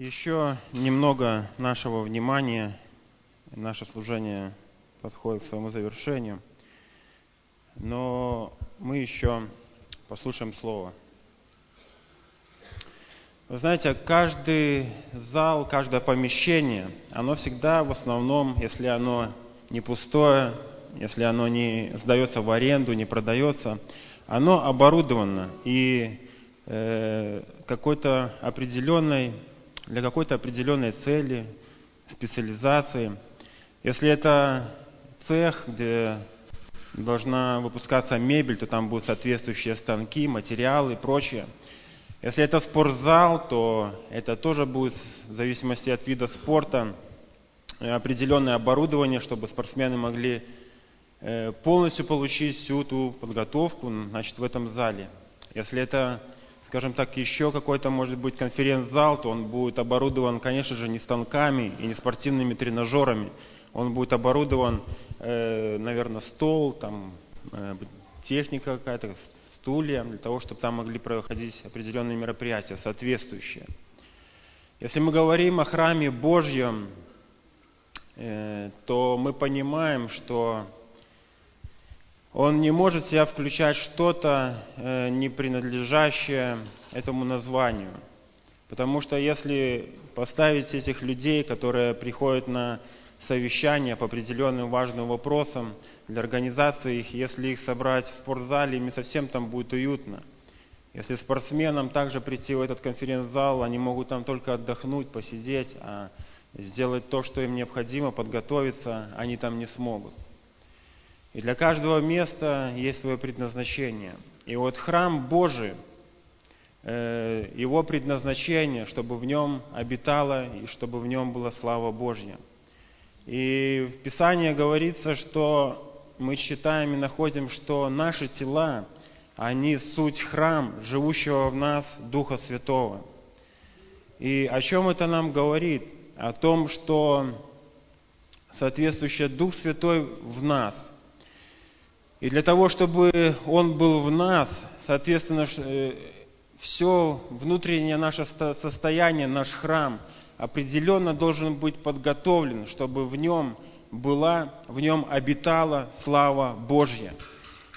Еще немного нашего внимания, наше служение подходит к своему завершению, но мы еще послушаем Слово. Вы знаете, каждый зал, каждое помещение, оно всегда в основном, если оно не пустое, если оно не сдается в аренду, не продается, оно оборудовано. И э, какой-то определенной для какой-то определенной цели, специализации. Если это цех, где должна выпускаться мебель, то там будут соответствующие станки, материалы и прочее. Если это спортзал, то это тоже будет в зависимости от вида спорта определенное оборудование, чтобы спортсмены могли э, полностью получить всю ту подготовку значит, в этом зале. Если это скажем так, еще какой-то, может быть, конференц-зал, то он будет оборудован, конечно же, не станками и не спортивными тренажерами. Он будет оборудован, э, наверное, стол, там, э, техника какая-то, стулья, для того, чтобы там могли проходить определенные мероприятия, соответствующие. Если мы говорим о храме Божьем, э, то мы понимаем, что он не может в себя включать что-то, э, не принадлежащее этому названию. Потому что если поставить этих людей, которые приходят на совещания по определенным важным вопросам для организации их, если их собрать в спортзале, им не совсем там будет уютно. Если спортсменам также прийти в этот конференц-зал, они могут там только отдохнуть, посидеть, а сделать то, что им необходимо, подготовиться, они там не смогут. И для каждого места есть свое предназначение. И вот храм Божий, э, его предназначение, чтобы в нем обитала и чтобы в нем была слава Божья. И в Писании говорится, что мы считаем и находим, что наши тела, они суть храм, живущего в нас Духа Святого. И о чем это нам говорит? О том, что соответствующий Дух Святой в нас – и для того, чтобы Он был в нас, соответственно, э, все внутреннее наше состояние, наш храм, определенно должен быть подготовлен, чтобы в нем была, в нем обитала слава Божья.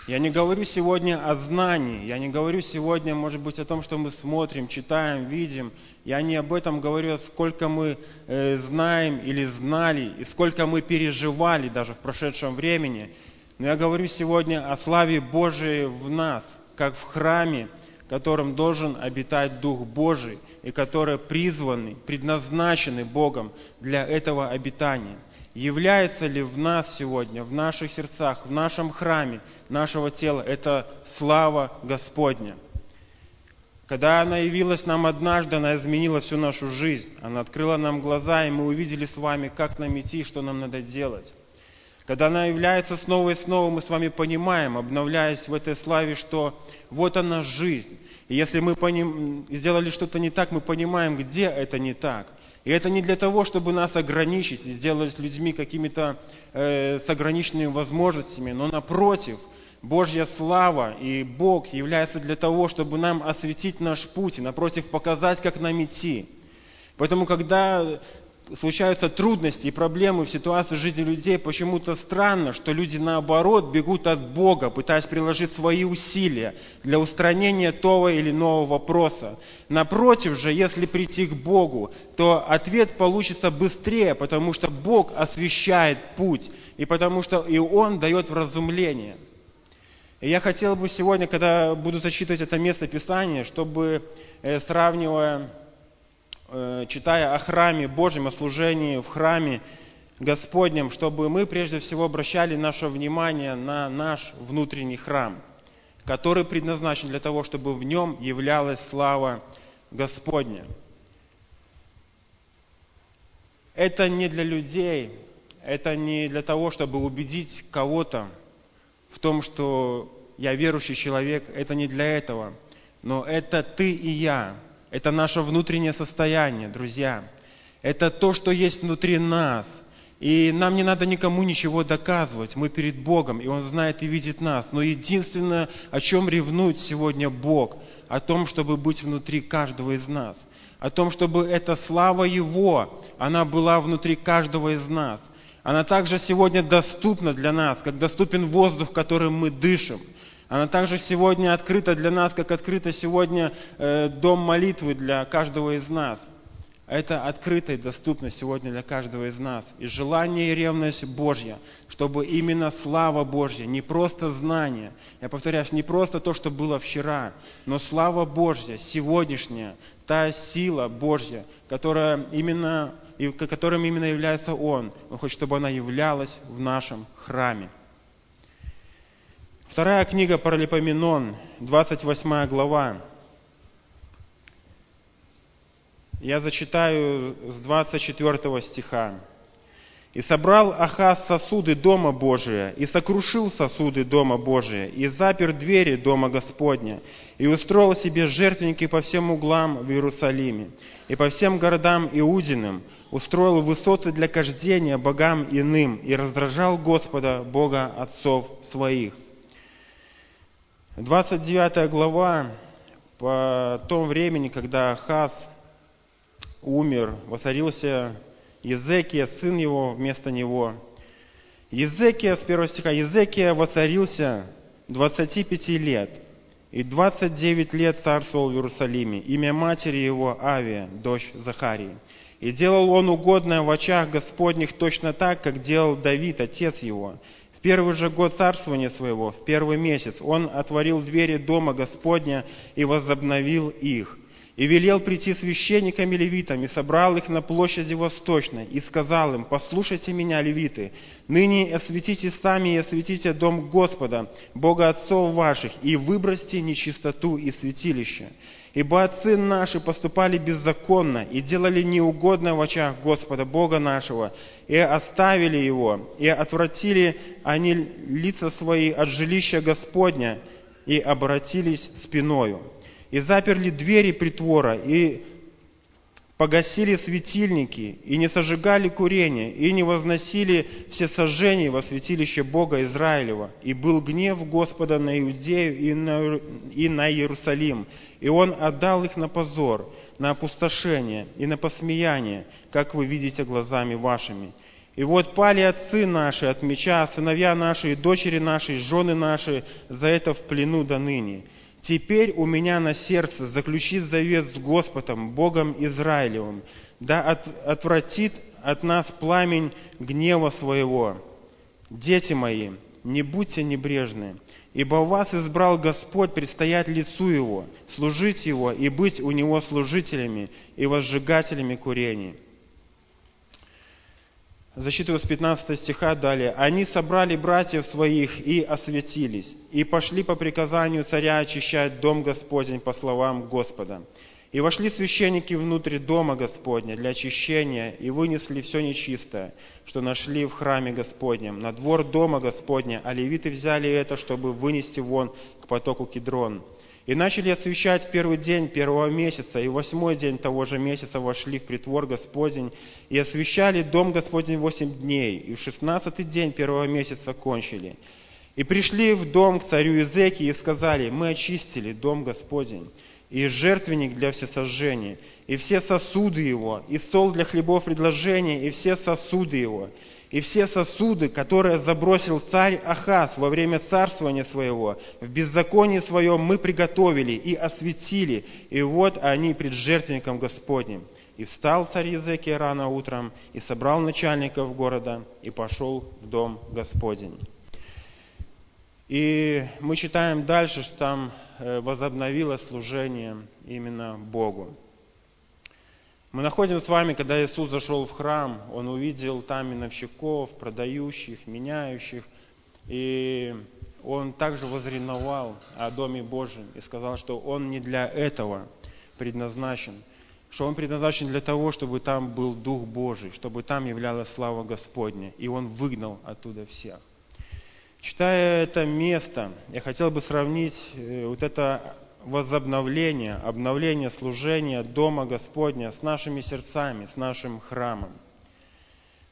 Я не говорю сегодня о знании, я не говорю сегодня, может быть, о том, что мы смотрим, читаем, видим. Я не об этом говорю, сколько мы э, знаем или знали, и сколько мы переживали даже в прошедшем времени. Но я говорю сегодня о славе Божией в нас, как в храме, которым должен обитать Дух Божий, и которые призваны, предназначены Богом для этого обитания. Является ли в нас сегодня, в наших сердцах, в нашем храме, нашего тела, это слава Господня? Когда она явилась нам однажды, она изменила всю нашу жизнь. Она открыла нам глаза, и мы увидели с вами, как нам идти, что нам надо делать. Когда она является снова и снова, мы с вами понимаем, обновляясь в этой славе, что вот она жизнь. И если мы поним... сделали что-то не так, мы понимаем, где это не так. И это не для того, чтобы нас ограничить и сделать людьми какими-то э, с ограниченными возможностями, но напротив, Божья слава и Бог является для того, чтобы нам осветить наш путь и напротив показать, как нам идти. Поэтому, когда случаются трудности и проблемы в ситуации жизни людей, почему-то странно, что люди наоборот бегут от Бога, пытаясь приложить свои усилия для устранения того или иного вопроса. Напротив же, если прийти к Богу, то ответ получится быстрее, потому что Бог освещает путь, и потому что и Он дает вразумление. И я хотел бы сегодня, когда буду зачитывать это место Писания, чтобы, э, сравнивая читая о храме Божьем, о служении в храме Господнем, чтобы мы прежде всего обращали наше внимание на наш внутренний храм, который предназначен для того, чтобы в нем являлась слава Господня. Это не для людей, это не для того, чтобы убедить кого-то в том, что я верующий человек, это не для этого, но это ты и я, это наше внутреннее состояние, друзья. Это то, что есть внутри нас. И нам не надо никому ничего доказывать. Мы перед Богом, и Он знает и видит нас. Но единственное, о чем ревнует сегодня Бог, о том, чтобы быть внутри каждого из нас. о том, чтобы эта слава Его, она была внутри каждого из нас. Она также сегодня доступна для нас, как доступен воздух, которым мы дышим. Она также сегодня открыта для нас, как открыта сегодня э, дом молитвы для каждого из нас. Это открытая доступность сегодня для каждого из нас. И желание и ревность Божья, чтобы именно слава Божья, не просто знание, я повторяю, не просто то, что было вчера, но слава Божья, сегодняшняя, та сила Божья, которая именно, которым именно является Он. Он хочет, чтобы она являлась в нашем храме. Вторая книга Паралипоменон, 28 глава. Я зачитаю с 24 стиха. «И собрал Ахаз сосуды Дома Божия, и сокрушил сосуды Дома Божия, и запер двери Дома Господня, и устроил себе жертвенники по всем углам в Иерусалиме, и по всем городам Иудиным, устроил высоты для кождения богам иным, и раздражал Господа, Бога отцов своих». 29 глава, по том времени, когда Ахаз умер, воцарился Езекия, сын его вместо него. Езекия, с первого стиха, Езекия воцарился 25 лет, и 29 лет царствовал в Иерусалиме. Имя матери его Авия, дочь Захарии. И делал он угодное в очах Господних точно так, как делал Давид, отец его. Первый же год царствования своего, в первый месяц, он отворил двери дома Господня и возобновил их. И велел прийти священникам и левитам, и собрал их на площади восточной, и сказал им, «Послушайте меня, левиты, ныне осветите сами и осветите дом Господа, Бога отцов ваших, и выбросьте нечистоту из святилища. Ибо отцы наши поступали беззаконно и делали неугодно в очах Господа, Бога нашего, и оставили Его, и отвратили они лица свои от жилища Господня, и обратились спиною» и заперли двери притвора, и погасили светильники, и не сожигали курение, и не возносили все сожжения во святилище Бога Израилева. И был гнев Господа на Иудею и на, и на Иерусалим, и Он отдал их на позор, на опустошение и на посмеяние, как вы видите глазами вашими. И вот пали отцы наши от меча, сыновья наши и дочери наши, жены наши за это в плену до ныне. Теперь у меня на сердце заключить завет с Господом, Богом Израилевым, да от, отвратит от нас пламень гнева своего. Дети мои, не будьте небрежны, ибо вас избрал Господь предстоять лицу Его, служить Его и быть у Него служителями и возжигателями курений. Зачитываю с 15 стиха далее. «Они собрали братьев своих и осветились, и пошли по приказанию царя очищать дом Господень по словам Господа. И вошли священники внутрь дома Господня для очищения и вынесли все нечистое, что нашли в храме Господнем, на двор дома Господня, а левиты взяли это, чтобы вынести вон к потоку Кедрон. И начали освещать первый день первого месяца, и восьмой день того же месяца вошли в притвор Господень, и освещали дом Господень восемь дней, и в шестнадцатый день первого месяца кончили. И пришли в дом к царю Изеки и сказали, мы очистили дом Господень, и жертвенник для всесожжения, и все сосуды его, и стол для хлебов предложения, и все сосуды его, и все сосуды, которые забросил царь Ахаз во время царствования своего, в беззаконии своем мы приготовили и осветили, и вот они пред жертвенником Господним. И встал царь Езекия рано утром, и собрал начальников города, и пошел в дом Господень. И мы читаем дальше, что там э, возобновилось служение именно Богу. Мы находим с вами, когда Иисус зашел в храм, Он увидел там миновщиков, продающих, меняющих, и Он также возреновал о Доме Божьем и сказал, что Он не для этого предназначен, что Он предназначен для того, чтобы там был Дух Божий, чтобы там являлась слава Господня, и Он выгнал оттуда всех. Читая это место, я хотел бы сравнить э, вот это возобновление, обновление служения Дома Господня с нашими сердцами, с нашим храмом.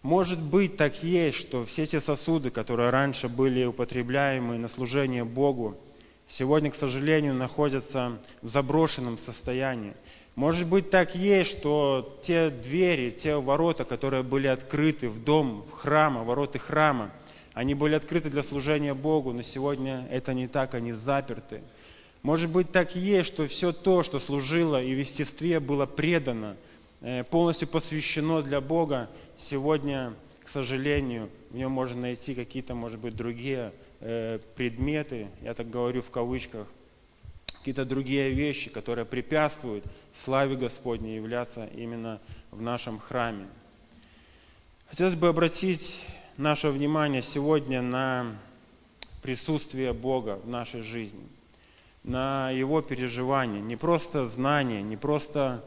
Может быть, так есть, что все те сосуды, которые раньше были употребляемы на служение Богу, сегодня, к сожалению, находятся в заброшенном состоянии. Может быть, так есть, что те двери, те ворота, которые были открыты в дом, в храм, ворота храма, они были открыты для служения Богу, но сегодня это не так, они заперты. Может быть, так и есть, что все то, что служило и в естестве было предано, э, полностью посвящено для Бога, сегодня, к сожалению, в нем можно найти какие-то, может быть, другие э, предметы, я так говорю в кавычках, какие-то другие вещи, которые препятствуют славе Господней являться именно в нашем храме. Хотелось бы обратить наше внимание сегодня на присутствие Бога в нашей жизни, на Его переживания, не просто знание, не просто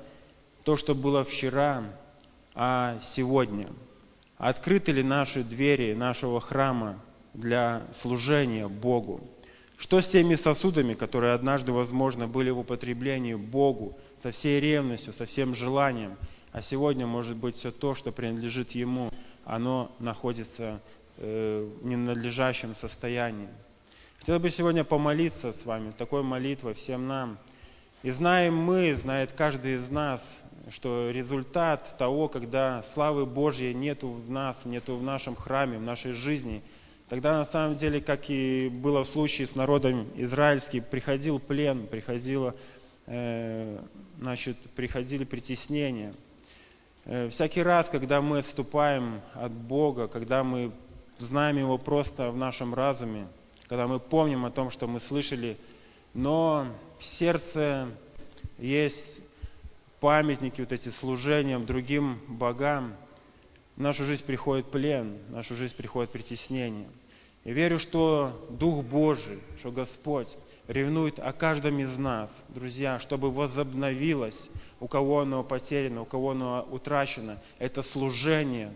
то, что было вчера, а сегодня. Открыты ли наши двери нашего храма для служения Богу? Что с теми сосудами, которые однажды, возможно, были в употреблении Богу со всей ревностью, со всем желанием, а сегодня, может быть, все то, что принадлежит Ему, оно находится э, в ненадлежащем состоянии. Хотел бы сегодня помолиться с вами, такой молитвой всем нам. И знаем мы, знает каждый из нас, что результат того, когда славы Божьей нету в нас, нету в нашем храме, в нашей жизни, тогда на самом деле, как и было в случае с народом израильским, приходил плен, приходило, э, значит, приходили притеснения – Э, всякий раз, когда мы отступаем от Бога, когда мы знаем Его просто в нашем разуме, когда мы помним о том, что мы слышали, но в сердце есть памятники, вот эти служениям другим богам, в нашу жизнь приходит плен, в нашу жизнь приходит притеснение. Я верю, что Дух Божий, что Господь ревнует о каждом из нас, друзья, чтобы возобновилось, у кого оно потеряно, у кого оно утрачено, это служение,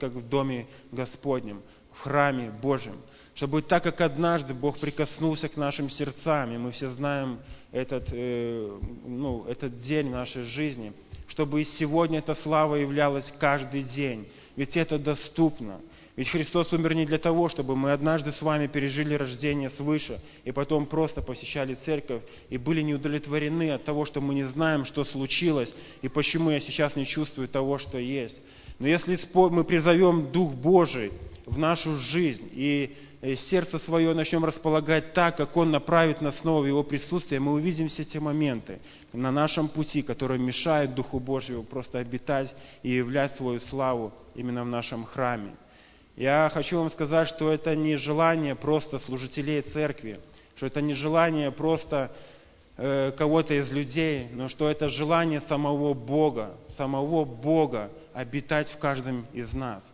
как в Доме Господнем, в храме Божьем. Чтобы так, как однажды Бог прикоснулся к нашим сердцам, и мы все знаем этот, э, ну, этот день в нашей жизни, чтобы и сегодня эта слава являлась каждый день. Ведь это доступно. Ведь Христос умер не для того, чтобы мы однажды с вами пережили рождение свыше, и потом просто посещали церковь, и были не удовлетворены от того, что мы не знаем, что случилось, и почему я сейчас не чувствую того, что есть. Но если мы призовем Дух Божий в нашу жизнь, и сердце свое начнем располагать так, как Он направит нас снова в Его присутствие, мы увидим все те моменты на нашем пути, которые мешают Духу Божьему просто обитать и являть свою славу именно в нашем храме. Я хочу вам сказать, что это не желание просто служителей церкви, что это не желание просто э, кого-то из людей, но что это желание самого Бога, самого Бога обитать в каждом из нас.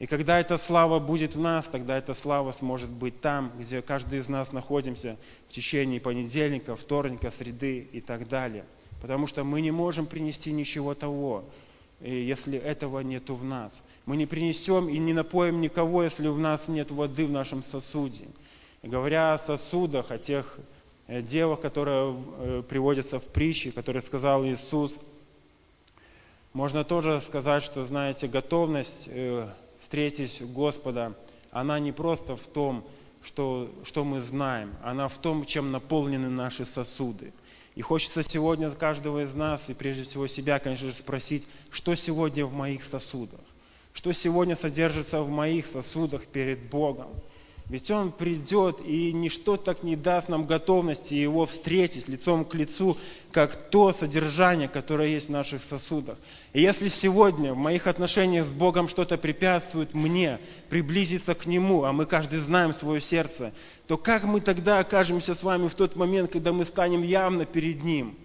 И когда эта слава будет в нас, тогда эта слава сможет быть там, где каждый из нас находимся в течение понедельника, вторника, среды и так далее. Потому что мы не можем принести ничего того, если этого нету в нас. Мы не принесем и не напоим никого, если у нас нет воды в нашем сосуде. И говоря о сосудах, о тех э, девах, которые э, приводятся в притчи, которые сказал Иисус, можно тоже сказать, что, знаете, готовность э, встретить Господа, она не просто в том, что, что мы знаем, она в том, чем наполнены наши сосуды. И хочется сегодня каждого из нас, и прежде всего себя, конечно же, спросить, что сегодня в моих сосудах? Что сегодня содержится в моих сосудах перед Богом? Ведь Он придет, и ничто так не даст нам готовности Его встретить лицом к лицу, как то содержание, которое есть в наших сосудах. И если сегодня в моих отношениях с Богом что-то препятствует мне приблизиться к Нему, а мы каждый знаем свое сердце, то как мы тогда окажемся с вами в тот момент, когда мы станем явно перед Ним?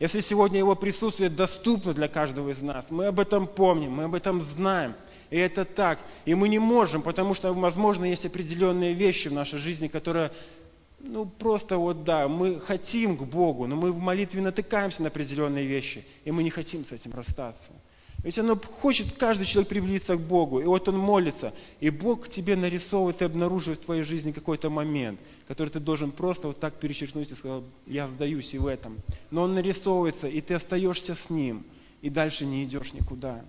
Если сегодня Его присутствие доступно для каждого из нас, мы об этом помним, мы об этом знаем – и это так. И мы не можем, потому что, возможно, есть определенные вещи в нашей жизни, которые, ну, просто вот да, мы хотим к Богу, но мы в молитве натыкаемся на определенные вещи, и мы не хотим с этим расстаться. Ведь оно хочет каждый человек приблизиться к Богу, и вот он молится, и Бог тебе нарисовывает и обнаруживает в твоей жизни какой-то момент, который ты должен просто вот так перечеркнуть и сказать, я сдаюсь и в этом. Но он нарисовывается, и ты остаешься с ним, и дальше не идешь никуда.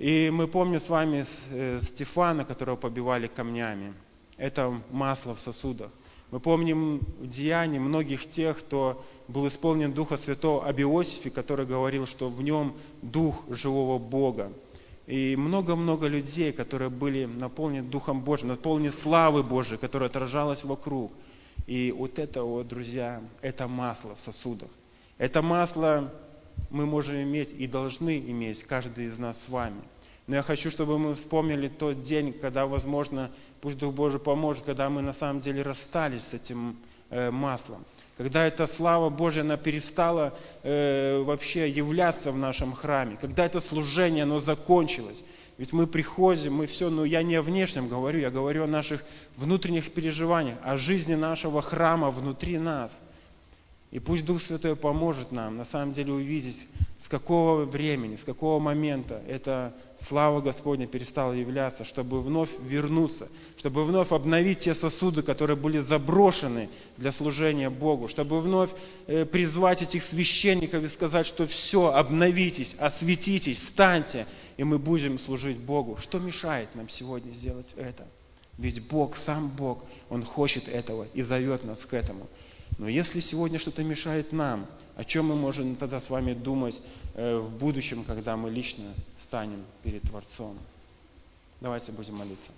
И мы помним с вами э, Стефана, которого побивали камнями. Это масло в сосудах. Мы помним в деянии многих тех, кто был исполнен Духа Святого об Иосифе, который говорил, что в нем Дух живого Бога. И много-много людей, которые были наполнены Духом Божьим, наполнены славы Божией, которая отражалась вокруг. И вот это вот, друзья, это масло в сосудах. Это масло мы можем иметь и должны иметь, каждый из нас с вами. Но я хочу, чтобы мы вспомнили тот день, когда, возможно, пусть Дух Божий поможет, когда мы на самом деле расстались с этим э, маслом. Когда эта слава Божья, она перестала э, вообще являться в нашем храме. Когда это служение, оно закончилось. Ведь мы приходим, мы все, но я не о внешнем говорю, я говорю о наших внутренних переживаниях, о жизни нашего храма внутри нас – и пусть Дух Святой поможет нам на самом деле увидеть, с какого времени, с какого момента эта слава Господня перестала являться, чтобы вновь вернуться, чтобы вновь обновить те сосуды, которые были заброшены для служения Богу, чтобы вновь э, призвать этих священников и сказать, что все, обновитесь, осветитесь, встаньте, и мы будем служить Богу. Что мешает нам сегодня сделать это? Ведь Бог, сам Бог, Он хочет этого и зовет нас к этому. Но если сегодня что-то мешает нам, о чем мы можем тогда с вами думать э, в будущем, когда мы лично станем перед Творцом? Давайте будем молиться.